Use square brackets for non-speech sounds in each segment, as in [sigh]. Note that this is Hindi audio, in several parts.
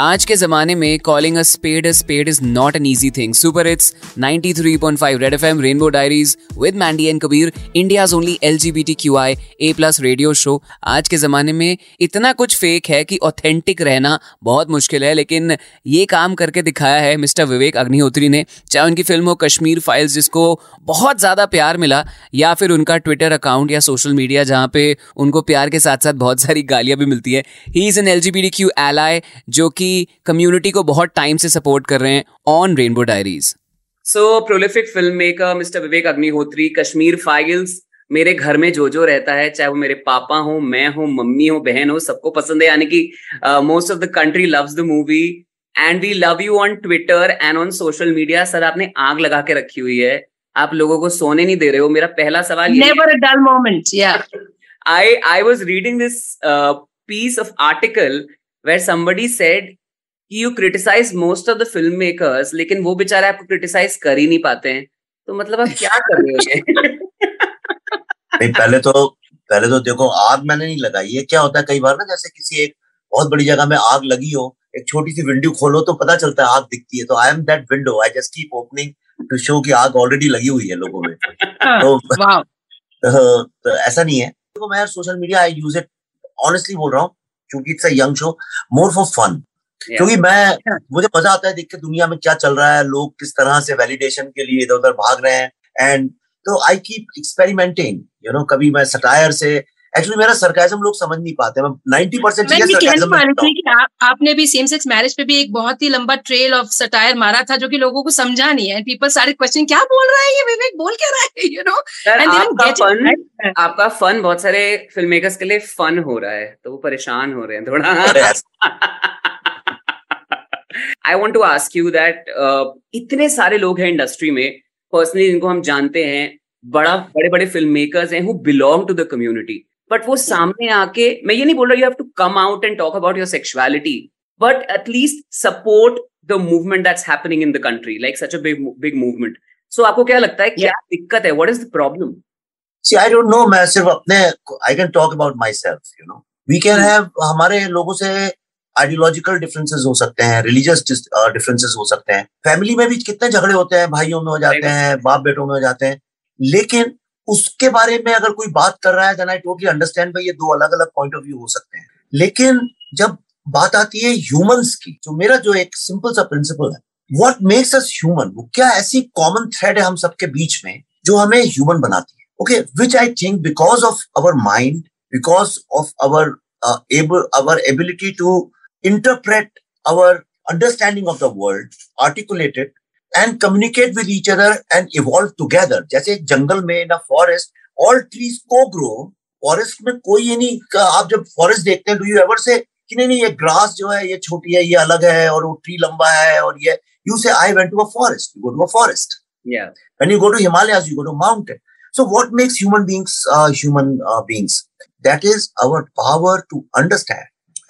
आज के जमाने में calling a spade a spade is not an easy thing super it's 93.5 Red FM Rainbow Diaries with Mandy and Kabir India's only L G LGBTQI A plus radio show आज के जमाने में इतना कुछ फेक है कि ऑथेंटिक रहना बहुत मुश्किल है, लेकिन ये काम करके दिखाया है मिस्टर विवेक अग्निहोत्री ने। चाहे उनकी फ़िल्म हो, कश्मीर फाइल्स जिसको बहुत ज़्यादा प्यार मिला, या फिर उनका ट्विटर अकाउंट या सोशल मीडिया जहाँ पे उनको प्यार के साथ साथ बहुत सारी गालियाँ भी मिलती है। He is an L G B D Q ally जो कि कम्युनिटी को बहुत टाइम से सपोर्ट कर रहे हैं on Rainbow Diaries so prolific film maker mister Vivek Agnihotri Kashmir Files मेरे घर में जो जो रहता है चाहे वो मेरे पापा हो मैं हूँ मम्मी हो बहन हो सबको पसंद है। यानी कि most of the country loves the movie and we love you on Twitter and on social media sir आपने आग लगा के रखी हुई है। आप लोगों को सोने नहीं दे रहे हो। मेरा पहला सवाल नेवर अ डल मोमेंट या I I was reading this piece of article where somebody said कि you criticise most of the film makers लेकिन वो बेचारे आपको क्रिटिसाइज कर ही नहीं पाते हैं। तो मतलब आप क्या कर रहे हो? नहीं पहले तो पहले तो देखो आग मैंने नहीं लगाई है। क्या होता है कई बार ना जैसे किसी एक बहुत बड़ी जगह में आग लगी हो एक छोटी सी विंडो खोलो तो पता चलता है आग दिखती है। तो I am that window I just keep opening to show कि आग ऑलरेडी लगी हुई है लोगों में। हाँ, तो, तो, [laughs] तो ऐसा नहीं है। तो मैं social media I use it honestly बोल रहा हूँ क्योंकि it's a young show more for fun क्योंकि मैं मुझे मज़ा आता है देख के दुनिया में क्या चल रहा है लोग किस तरह से वैलिडेशन के लिए इधर उधर भाग रहे हैं। एंड तो I keep experimenting you know कभी मैं सटायर से एक्चुअली मेरा सरकाजम लोग समझ नहीं पाते मैं 90 परसेंट आपने भी सेम सेक्स मैरिज पे भी एक बहुत ही लंबा ट्रेल ऑफ़ सटायर मारा था जो कि लोगों को समझा नहीं है। पीपल सारे क्वेश्चन क्या बोल रहा है ये विवेक? बोल क्या रहा है? [laughs] यू नो आपका फन आपका फन बहुत सारे फ़िल्म मेकर्स के लिए फन हो रहा है तो वो परेशान हो रहे हैं थोड़ा। I want to ask you that इतने सारे लोग हैं इंडस्ट्री में पर्सनली जिनको हम जानते हैं बड़ा बड़े बड़े फ़िल्म मेकर्स हैं who belong to the community but वो सामने आके मैं ये नहीं बोल रहा you have to come out and talk about your sexuality but at least support the movement that's happening in the country like such a big big movement so आपको क्या लगता है क्या दिक्कत है? What is the problem see I don't know मैं सिर्फ़ अपने I can talk about myself you know we can have हमारे लोगों से आइडियोलॉजिकल डिफरेंसेस हो सकते हैं रिलीजियस डिफरेंसेस uh, हो सकते हैं। फैमिली में भी कितने झगड़े होते हैं भाइयों में हो जाते हैं बाप बेटों में हो जाते हैं। लेकिन उसके बारे में अगर कोई बात कर रहा है देन आई टोटली अंडरस्टैंड भाई ये दो अलग अलग पॉइंट ऑफ़ व्यू हो सकते हैं। लेकिन जब बात आती है ह्यूमंस की जो मेरा जो एक सिंपल सा प्रिंसिपल है व्हाट मेक्स अस ह्यूमन वो क्या ऐसी कॉमन थ्रेड है हम सबके बीच में जो हमें ह्यूमन बनाती है? Okay which I think because of our mind because of our able our ability to our understanding of the world, articulate it, and communicate with each other and evolve together. जैसे जंगल में in a forest, all trees co-grow. Forest में कोई ये नहीं आप जब फॉरेस्ट देखते हैं डू यू एवर से कि नहीं नहीं ये ग्रास जो है ये छोटी है ये अलग है और वो ट्री लंबा है और ये you say I went to a forest you go to a forest yeah when you go to himalayas you go to mountain so what makes human beings uh, human uh, beings that is our power to understand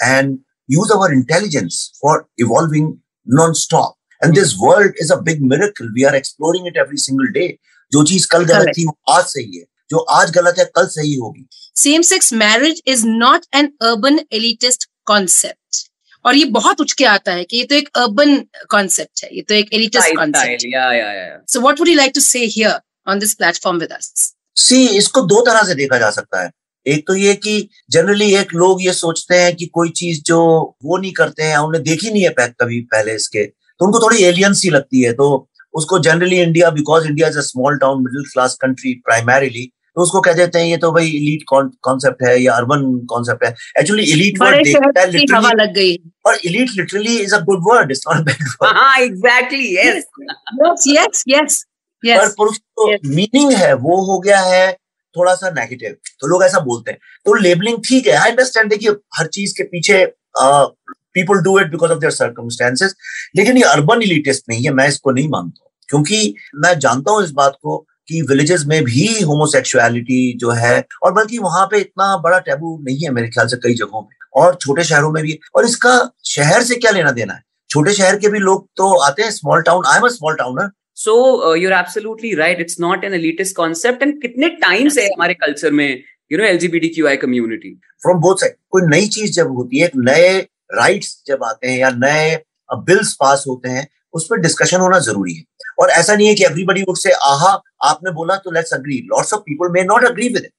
and use our intelligence for evolving non-stop. And this world is a big miracle. We are exploring it every single day. जो चीज़ कल गलत थी वो आज सही है। जो आज गलत है कल सही होगी। Same sex marriage is not an urban elitist concept और ये बहुत उठ के आता है कि ये तो एक अर्बन कॉन्सेप्ट है। ये तो एक elitist concept so what would you like to say here on this platform with us see इसको दो तरह से देखा जा सकता है। एक तो ये कि जनरली एक लोग ये सोचते हैं कि कोई चीज़ जो वो नहीं करते हैं उन्हें देखी नहीं है कभी पहले इसके। तो उनको थोड़ी एलियन सी लगती है तो उसको generally India because India is a small town middle class country primarily तो उसको कह देते हैं ये तो भाई इलीट कॉन्सेप्ट है या अर्बन कॉन्सेप्ट है. एक्चुअली इलीट वर्ड देखता है लिटरली लग गई। और elite literally is a good word it's not bad word हाँ exactly yes yes yes yes पर उसको मीनिंग है वो हो गया है थोड़ा सा नेगेटिव तो लोग ऐसा बोलते हैं। तो लेबलिंग ठीक है आई अंडरस्टैंड देखिए हर चीज़ के पीछे people do it because of their circumstances लेकिन ये अर्बन इलिटिस्ट नहीं है मैं इसको नहीं मानता क्योंकि मैं जानता हूँ इस बात को कि विलेजेस में भी होमोसेक्सुअलिटी जो है और बल्कि वहाँ पे इतना बड़ा टैबू नहीं है मेरे ख्याल से कई जगहों पे और छोटे शहरों में भी। और इसका शहर से क्या लेना देना है? छोटे शहर के भी लोग तो आते हैं small town I am a small towner so you're absolutely right it's not an elitist concept and कितने टाइम से हमारे कल्चर में you know LGBT Q I community from both side कोई नई चीज़ जब होती है एक नए राइट्स जब आते हैं या नए बिल्स पास होते हैं उस पर डिस्कशन होना ज़रूरी है। और ऐसा नहीं है कि एवरीबडी वुड से आहा आपने बोला तो let's agree lots of people may not agree with it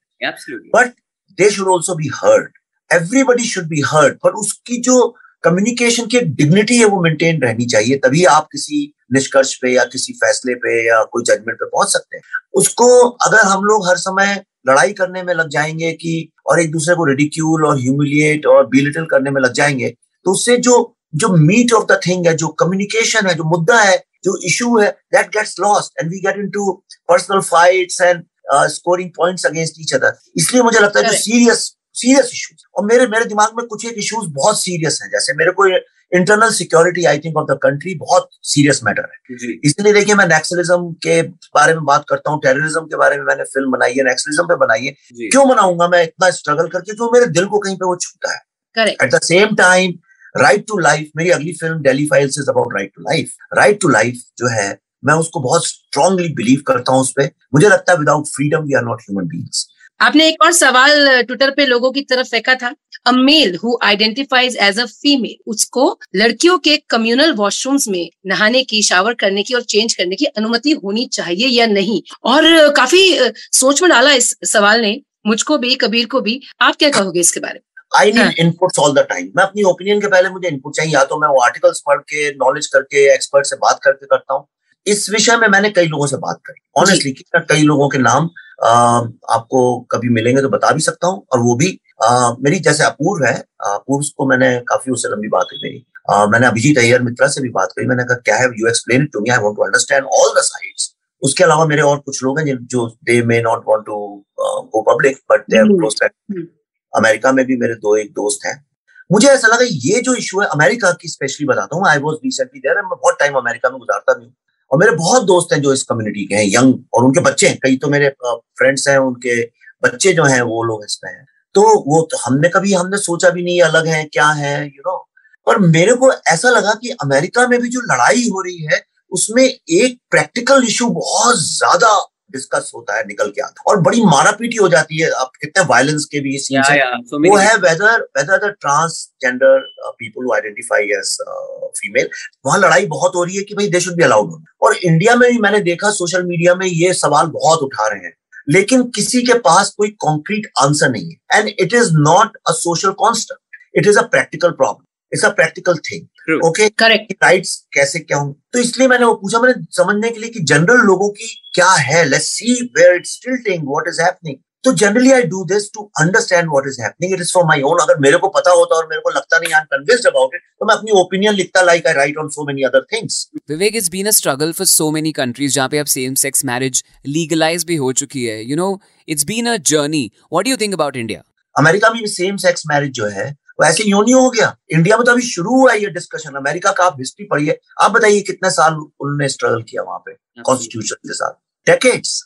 but they should also be heard everybody should be heard पर उसकी जो कम्युनिकेशन की डिग्निटी है वो मेंटेन रहनी चाहिए। तभी आप किसी निष्कर्ष पे या किसी फैसले पे या कोई जजमेंट पे पहुँच सकते हैं। उसको अगर हम लोग हर समय लड़ाई करने में लग जाएँगे कि और एक दूसरे को रिडिक्यूल और ह्यूमिलिएट और बिलिटल करने में लग जाएँगे तो उससे जो जो मीट ऑफ़ द थिंग है जो कम्युनिकेशन है जो मुद्दा है जो इशू है that gets lost and we get into personal fights and scoring points against each other इसलिए मुझे लगता है जो सीरियस सीरियस इश्यूज़ और मेरे मेरे दिमाग में कुछ एक इश्यूज़ बहुत सीरियस हैं जैसे मेरे को internal security I think of the country बहुत सीरियस मैटर है। इसलिए देखिए मैं नेक्सलिज्म के बारे में बात करता हूँ टेररिज्म के बारे में मैंने फ़िल्म बनाई है नेक्सलिज्म पे बनाई है। क्यों बनाऊँगा मैं इतना स्ट्रगल करके? जो मेरे दिल को कहीं पे वो छूता है। At the same time right to life मेरी अगली film Delhi Files is about right to life right to life जो है मैं उसको बहुत स्ट्रांगली बिलीव करता हूँ उस पर मुझे लगता है without freedom we are not human beings आपने एक और सवाल ट्विटर पे लोगों की तरफ़ फेंका था। A male who identifies as a female उसको लड़कियों के कम्युनल वॉशरूम्स में नहाने की शावर करने की और चेंज करने की अनुमति होनी चाहिए या नहीं? और काफ़ी सोच में डाला इस सवाल ने मुझको भी कबीर को भी। आप क्या कहोगे इसके बारे में? I need inputs all the time मैं अपनी ओपिनियन के पहले मुझे इनपुट चाहिए या तो मैं वो आर्टिकल्स पढ़ के नॉलेज करके एक्सपर्ट से बात करके करता हूँ। इस विषय में मैंने कई लोगों से बात करी। ऑनेस्टली कई लोगों के नाम आ, आपको कभी मिलेंगे तो बता भी सकता हूँ और वो भी आ, मेरी जैसे अपूर्व है अपूर्व को मैंने काफ़ी उससे लंबी बात की मेरी आ, मैंने अभिजीत अय्यर मित्रा से भी बात करी मैंने कहा क्या है you explain to me I want to understand all the sides उसके अलावा मेरे और कुछ लोग हैं जिन जो they may not want to go public but they are close America में भी मेरे दो एक दोस्त हैं। मुझे ऐसा लगा ये जो इशू है अमेरिका की स्पेशली बताता हूँ। आई वॉज़ रिसेंटली देर मैं बहुत टाइम अमेरिका में गुजारता भी हूँ। और मेरे बहुत दोस्त हैं जो इस कम्युनिटी के हैं यंग और उनके बच्चे हैं। कई तो मेरे फ्रेंड्स हैं उनके बच्चे जो हैं वो लोग इसमें हैं। तो वो तो हमने कभी हमने सोचा भी नहीं अलग है क्या है यू नो पर मेरे को ऐसा लगा कि अमेरिका में भी जो लड़ाई हो रही है उसमें एक प्रैक्टिकल इशू बहुत ज़्यादा डिस्कस होता है निकल के आता और बड़ी मारापीटी हो जाती है। आप कितने वायलेंस के भी सीन से। so वो है whether whether the transgender people who identify as female वहाँ लड़ाई बहुत हो रही है कि भाई दे शुड बी अलाउड और इंडिया में भी मैंने देखा सोशल मीडिया में ये सवाल बहुत उठा रहे हैं। लेकिन किसी के पास कोई कॉन्क्रीट आंसर नहीं है। And it is not a social constant it is a practical problem it's a practical thing okay correct rights कैसे क्या होंगे तो इसलिए मैंने वो पूछा मैंने समझने के लिए कि जनरल लोगों की क्या है? Let's see where it's still ting what is happening तो generally I do this to understand what is happening it is for my own अगर मेरे को पता होता और मेरे को लगता नहीं I am convinced about it तो मैं अपनी ओपिनियन लिखता like I write on so many other things Vivek it's been a struggle for so many countries जहाँ पे अब सेम सेक्स मैरिज लीगलाइज भी हो चुकी है. You know it's been a journey what do you think about India America में भी सेम सेक्स मैरिज जो है वो ऐसे यूँ नहीं हो गया? इंडिया में तो अभी शुरू हुआ ये डिस्कशन अमेरिका का आप हिस्ट्री पढ़िए. आप बताइए कितने साल उन्होंने स्ट्रगल किया वहाँ पे कॉन्स्टिट्यूशन के साथ? डेकेड्स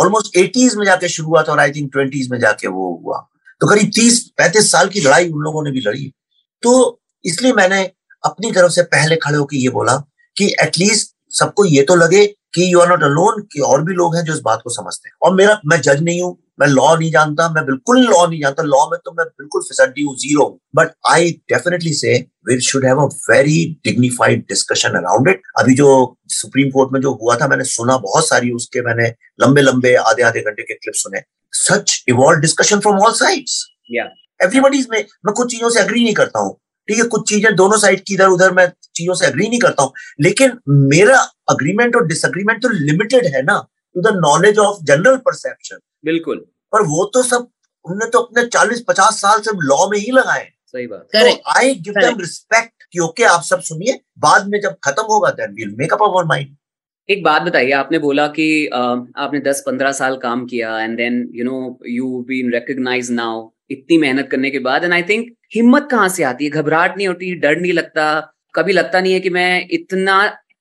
ऑलमोस्ट एटीज में जाके शुरू हुआ था और आई थिंक ट्वेंटीज में जाके वो हुआ। तो करीब तीस, पैंतीस साल की लड़ाई उन लोगों ने भी लड़ी। तो इसलिए मैंने अपनी तरफ़ से पहले खड़े होकर ये बोला कि एटलीस्ट सबको ये तो लगे कि यू आर नॉट अलोन कि और भी लोग हैं जो इस बात को समझते हैं। और मेरा, मैं जज नहीं हूँ मैं लॉ नहीं जानता मैं बिल्कुल लॉ नहीं जानता लॉ में तो मैं बिल्कुल फिसड्डी हूँ zero but I definitely say we should have a very dignified discussion around it अभी जो सुप्रीम कोर्ट में जो हुआ था मैंने सुना बहुत सारी उसके मैंने लंबे लंबे आधे आधे घंटे के क्लिप सुने। Such evolve discussion from all sides everybody's में मैं कुछ चीज़ों से अग्री नहीं करता हूँ। ठीक है कुछ चीज़ें दोनों साइड की इधर उधर मैं चीज़ों से अग्री नहीं करता हूँ। लेकिन मेरा अग्रीमेंट और डिसअग्रीमेंट तो लिमिटेड है ना to the knowledge of general perception बिल्कुल। पर वो तो सब उन्होंने तो अपने चालीस पचास साल से लॉ में ही लगाए। सही बात। तो आई गिव देम रिस्पेक्ट कि ओके आप सब सुनिए बाद में जब खत्म होगा then we'll make up our mind एक बात बताइए आपने बोला कि आपने 10-15 साल काम किया and then you know you been recognise now इतनी मेहनत करने के बाद एंड आई थिंक हिम्मत कहाँ से आती है? घबराहट नहीं होती डर नहीं लगता कभी लगता नहीं है कि मैं इतना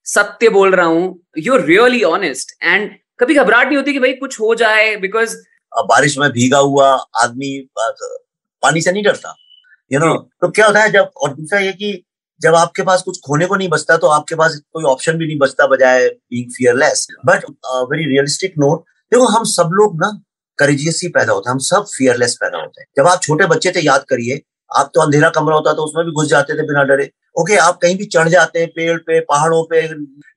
सत्य बोल रहा हूँ। यू रियली ऑनेस्ट एंड कभी घबराहट नहीं होती कि भाई कुछ हो जाए बिकॉज़ बारिश में भीगा हुआ आदमी पानी से नहीं डरता यू नो तो क्या होता है जब और दूसरा ये कि जब आपके पास कुछ खोने को नहीं बचता तो आपके पास कोई ऑप्शन भी नहीं बचता बजाय being fearless but very realistic note देखो हम सब लोग ना करेजियस ही पैदा होता है हम सब फियरलेस पैदा होते हैं। जब आप छोटे बच्चे थे याद करिए आप तो अंधेरा कमरा होता तो उसमें भी घुस जाते थे बिना डरे। ओके आप कहीं भी चढ़ जाते हैं पेड़ पे पहाड़ों पे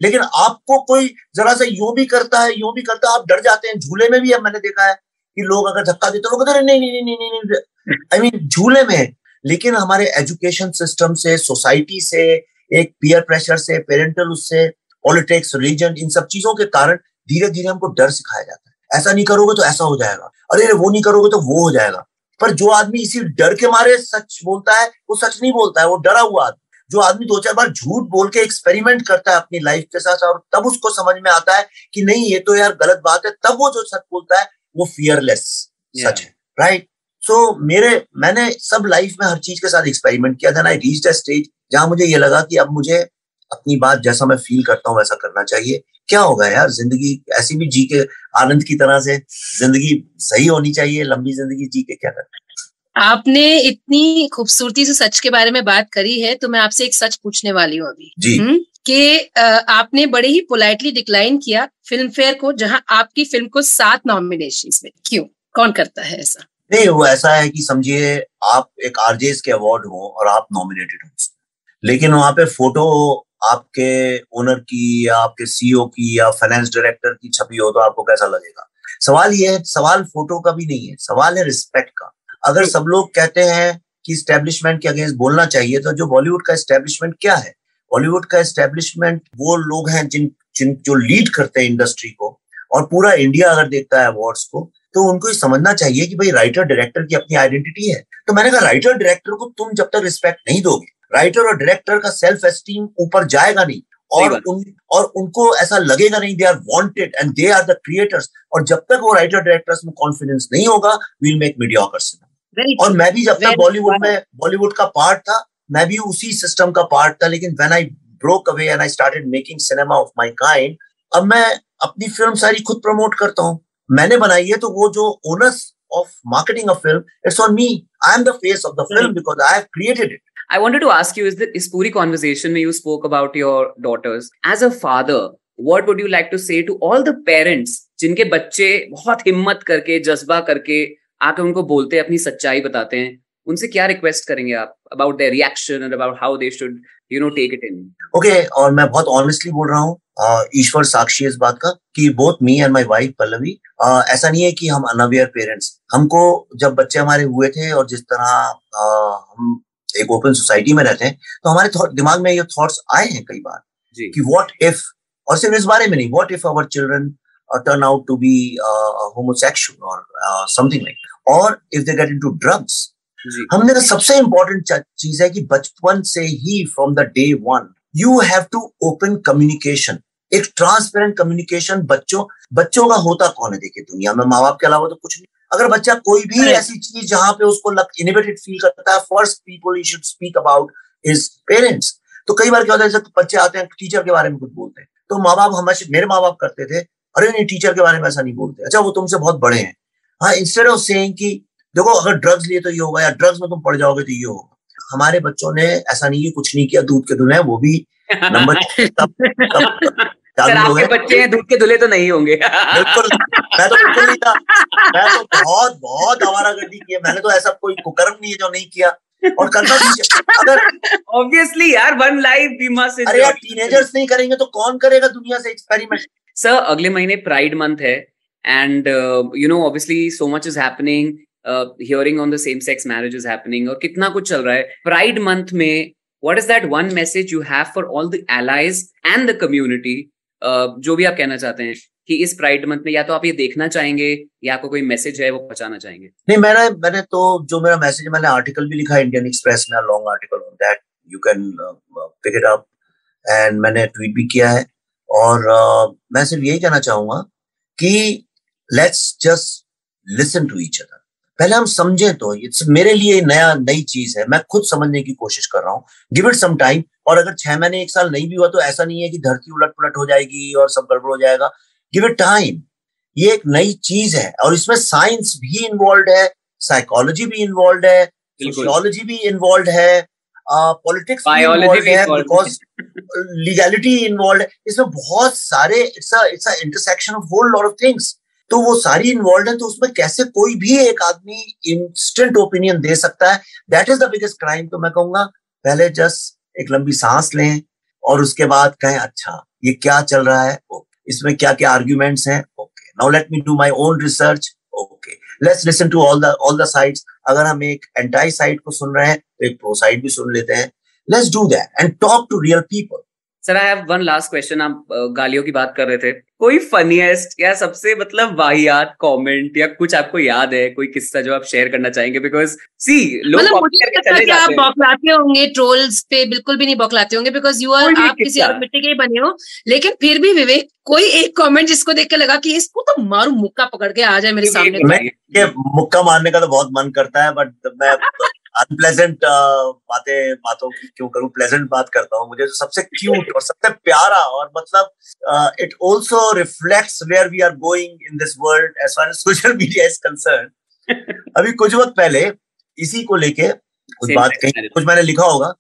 लेकिन आपको कोई जरा सा यूँ भी करता है यूँ भी करता है आप डर जाते हैं झूले में भी अब मैंने देखा है कि लोग अगर धक्का देते लोग कहते नहीं नहीं नहीं नहीं नहीं आई मीन झूले में लेकिन हमारे एजुकेशन सिस्टम से सोसाइटी से, एक पीयर प्रेशर से पेरेंटल उससे पॉलिटिक्स रिलीजन इन सब चीज़ों के कारण धीरे धीरे हमको डर सिखाया जाता है। ऐसा नहीं करोगे तो ऐसा हो जाएगा। अरे वो नहीं करोगे तो वो हो जाएगा। पर जो आदमी इसी डर के मारे सच बोलता है, वो सच नहीं बोलता है, वो डरा हुआ आदमी। जो आदमी दो, चार बार झूठ बोल के एक्सपेरिमेंट करता है अपनी लाइफ के साथ, और तब उसको समझ में आता है कि नहीं, ये तो यार गलत बात है, तब वो जो सच बोलता है वो फियरलेस सच है राइट सो मेरे मैंने सब लाइफ में हर चीज़ के साथ एक्सपेरिमेंट किया। था आई रीच स्टेज जहाँ मुझे ये लगा कि अब मुझे अपनी बात जैसा मैं फील करता हूँ वैसा करना चाहिए। क्या होगा यार ज़िंदगी ऐसी भी जी के आनंद की तरह से ज़िंदगी सही होनी चाहिए लंबी ज़िंदगी जी के क्या करना आपने इतनी खूबसूरती से सच के बारे में बात करी है तो मैं आपसे एक सच पूछने वाली हूँ अभी। जी। हम्म, कि आपने बड़े ही पोलाइटली डिक्लाइन किया फ़िल्म फेयर को जहाँ आपकी फ़िल्म को सात नॉमिनेशन में। क्यों? कौन करता है ऐसा? नहीं वो ऐसा है कि समझिए आप एक आरजेस के अवार्ड हो और आप नॉमिनेटेड हो लेकिन वहाँ पे फ़ोटो आपके ओनर की या आपके सीईओ की या फाइनेंस डायरेक्टर की छपी हो तो आपको कैसा लगेगा? सवाल ये है सवाल फ़ोटो का भी नहीं है सवाल है रिस्पेक्ट का। अगर सब लोग कहते हैं कि स्टेब्लिशमेंट के अगेंस्ट बोलना चाहिए तो जो बॉलीवुड का स्टेब्लिशमेंट क्या है? बॉलीवुड का स्टेब्लिशमेंट वो लोग हैं जिन जिन जो लीड करते हैं इंडस्ट्री को और पूरा इंडिया अगर देखता है अवार्ड्स को तो उनको ये समझना चाहिए कि भाई राइटर डायरेक्टर की अपनी आइडेंटिटी है। तो मैंने कहा राइटर डायरेक्टर को तुम जब तक रिस्पेक्ट नहीं दोगे राइटर और डायरेक्टर का सेल्फ एस्टीम ऊपर जाएगा नहीं और उन और उनको ऐसा लगेगा नहीं they are wanted and they are the creators और जब तक वो राइटर डायरेक्टर्स में कॉन्फिडेंस नहीं होगा विल मेक मीडिया और मैं भी जब तक बॉलीवुड में बॉलीवुड का पार्ट था मैं भी उसी सिस्टम का पार्ट था लेकिन when I broke away and I started making cinema of my kind अब मैं अपनी फ़िल्म सारी खुद प्रमोट करता हूँ। मैंने बनाई है तो वो जो owners of marketing a film it's on me I am the face of the film because I have created it I wanted to ask you is that is puri conversation where you spoke about your daughters. As a father, what would you like to say to all the parents जिनके बच्चे बहुत हिम्मत करके जज्बा करके आके उनको बोलते हैं अपनी सच्चाई बताते हैं? उनसे क्या रिक्वेस्ट करेंगे आप about their reaction and about how they should you know take it in okay और मैं बहुत ऑनेस्टली बोल रहा हूँ ईश्वर साक्षी इस बात का कि both me and my wife Pallavi ऐसा नहीं है कि हम अनअवेयर पेरेंट्स हमको जब बच्चे हमारे हुए थे और जिस तरह uh, हम एक ओपन सोसाइटी में रहते हैं तो हमारे दिमाग में ये थॉट्स आए हैं कई बार कि व्हाट इफ़ और सिर्फ़ इस बारे में नहीं what if our children turn out to be homosexual और समथिंग लाइक और if they get into drugs हमने सबसे इंपॉर्टेंट चीज़ है कि बचपन से ही from the day one you have to open communication एक ट्रांसपेरेंट कम्युनिकेशन बच्चों बच्चों का होता कौन है देखिए दुनिया में? माँ बाप के अलावा तो कुछ नहीं। अगर बच्चा कोई भी ऐसी चीज़ जहाँ पे उसको इनिवेटेड फील करता है first people you should speak about his parents तो कई बार क्या होता है जब बच्चे आते हैं टीचर के बारे में कुछ बोलते हैं। तो माँ बाप हमेशा मेरे माँ बाप करते थे अरे नहीं टीचर के बारे में ऐसा नहीं बोलते। अच्छा वो तुमसे बहुत बड़े हैं। हाँ इंस्टेड ऑफ़ सेइंग कि देखो अगर ड्रग्स लिए तो ये होगा या ड्रग्स में तुम पड़ जाओगे तो ये होगा। हमारे बच्चों ने ऐसा नहीं कि कुछ नहीं किया दूध के दुनिया वो भी नंबर [laughs] सर आपके बच्चे हैं दूध के धुले तो नहीं होंगे। बिल्कुल मैं तो बिल्कुल नहीं था। मैं तो बहुत बहुत आवारागर्दी की मैंने तो ऐसा कोई कुकर्म नहीं है जो नहीं किया। और करना भी अगर ऑब्वियसली यार वन लाइफ बीमा से अरे यार टीनेजर्स नहीं करेंगे तो कौन करेगा दुनिया से एक्सपेरिमेंट सर अगले महीने प्राइड मंथ है and you know obviously so much is happening hearing on the same sex marriage is happening और कितना कुछ चल रहा है। प्राइड मंथ में what is that one message you have for all the allies and the community? जो भी आप कहना चाहते हैं कि इस प्राइड मंथ में या तो आप ये देखना चाहेंगे या आपको कोई मैसेज है वो पहुंचाना चाहेंगे। नहीं मैंने मैंने तो जो मेरा मैसेज मैंने आर्टिकल भी लिखा इंडियन एक्सप्रेस में long article on that you can pick it up and मैंने ट्वीट भी किया है। और uh, मैं सिर्फ़ यही कहना चाहूँगा कि let's just listen to each other पहले हम समझे तो इट्स मेरे लिए नया नई चीज़ है। मैं खुद समझने की कोशिश कर रहा हूँ। गिव इट सम टाइम और अगर छह महीने एक साल नहीं भी हुआ तो ऐसा नहीं है कि धरती उलट पुलट हो जाएगी और सब गड़बड़ हो जाएगा। गिव इट टाइम ये एक नई चीज़ है और इसमें साइंस भी इन्वॉल्व है साइकोलॉजी भी इन्वॉल्व है सोशियोलॉजी भी इन्वॉल्व है पॉलिटिक्स भी बिकॉज़ लीगैलिटी इन्वॉल्व है इसमें बहुत सारे it's it's intersection of whole lot of things तो वो सारी इन्वॉल्व है तो उसमें कैसे कोई भी एक आदमी इंस्टेंट ओपिनियन दे सकता है? That is the biggest crime तो मैं कहूँगा, पहले जस्ट एक लंबी सांस लें, और उसके बाद कहें अच्छा ये क्या चल रहा है? इसमें क्या क्या आर्ग्यूमेंट्स हैं? Okay now let me do my own research okay let's listen to all the all the sides अगर हम एक एंटाई साइड को सुन रहे हैं तो एक प्रो साइड भी सुन लेते हैं. Let's do that and talk to real people sir I have one last question आप गालियों की बात कर रहे थे। कोई फनीएस्ट या सबसे मतलब वाहियात कमेंट या कुछ आपको याद है? कोई किस्सा जो आप शेयर करना चाहेंगे? बिकॉज़ सी लोग मतलब आप बौखलाते होंगे ट्रोल्स पे बिल्कुल भी नहीं बौखलाते होंगे बिकॉज़ यू आर आप किसी और मिट्टी के ही बने हो। लेकिन फिर भी विवेक कोई एक कमेंट जिसको देख के लगा कि इसको तो मारू मुक्का पकड़ के आ जाए मेरे सामने। मुक्का मारने का तो बहुत मन करता है बट मैं [laughs] अनप्लेजेंट uh, बातें बातों की क्यों करूँ? प्लेजेंट बात करता हूँ। मुझे सबसे क्यूट और सबसे प्यारा और मतलब it also reflects where we are going in this world as far as social media is concern अभी कुछ वक्त पहले इसी को लेके कुछ बात कही कुछ मैंने लिखा होगा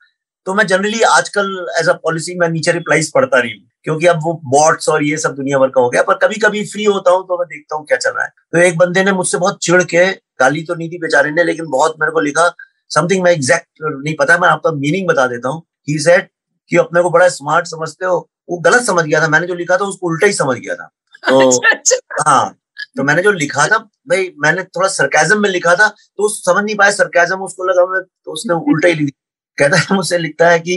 तो मैं जनरली आजकल एज अ पॉलिसी मैं नीचे रिप्लाईज पढ़ता नहीं हूँ क्योंकि अब वो बॉट्स और ये सब दुनिया भर का हो गया पर कभी कभी फ्री होता हूँ तो मैं देखता हूँ क्या चल रहा है। तो एक बंदे ने मुझसे बहुत चिड़ के गाली तो नहीं दी बेचारे ने लेकिन बहुत मेरे को लिखा समथिंग मैं एग्जैक्ट नहीं पता मैं आपका मीनिंग बता देता हूँ। ही सेड कि अपने को बड़ा स्मार्ट समझते हो। वो गलत समझ गया था। मैंने जो लिखा था उसको उल्टा ही समझ गया था। तो [laughs] अच्छा, अच्छा। हाँ तो मैंने जो लिखा था भाई मैंने थोड़ा सरकाजम में लिखा था तो समझ नहीं पाया सरकाजम उसको लगा मैं तो उसने उल्टा ही लिख कहता है मुझसे लिखता है कि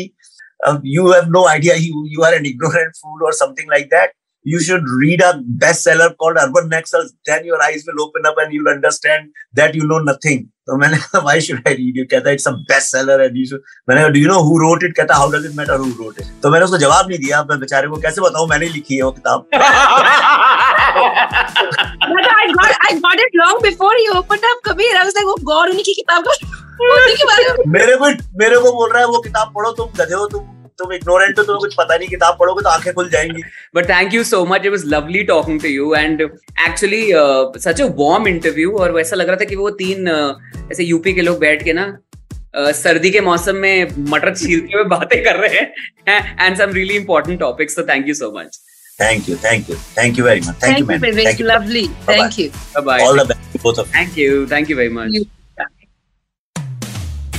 you have no idea you are an ignorant fool और something like that you should read a bestseller called Urban Nexus. Then your eyes will open up and you'll understand that you know nothing. तो मैंने कहा why should I read it? कहता it's a bestseller and you should. मैंने कहा do you know who wrote it? कहता how does it matter who wrote it? तो मैंने उसको जवाब नहीं दिया मैं बेचारे को कैसे बताऊँ मैंने लिखी है वो किताब But I got I got it long before he opened up Kabir. I was like वो गौर उन्हीं की किताब का मेरे को मेरे को बोल रहा है वो किताब पढ़ो तुम गधे हो तुम तुम इग्नोरेंट हो तुम्हें कुछ पता नहीं किताब पढ़ोगे तो आँखें खुल जाएँगी but thank you so much it was lovely talking to you and actually such a warm interview और वैसा लग रहा था कि वो तीन uh, ऐसे यूपी के लोग बैठ के ना uh, सर्दी के मौसम में मटर छीलते हुए बातें कर रहे हैं and some really important topics so thank you so much Thank you, thank you, thank you very much. Thank, thank you, man. Thank you. Lovely. Bye-bye. Thank you. Bye bye. All the best, both of you. Thank you. Thank you very much. You.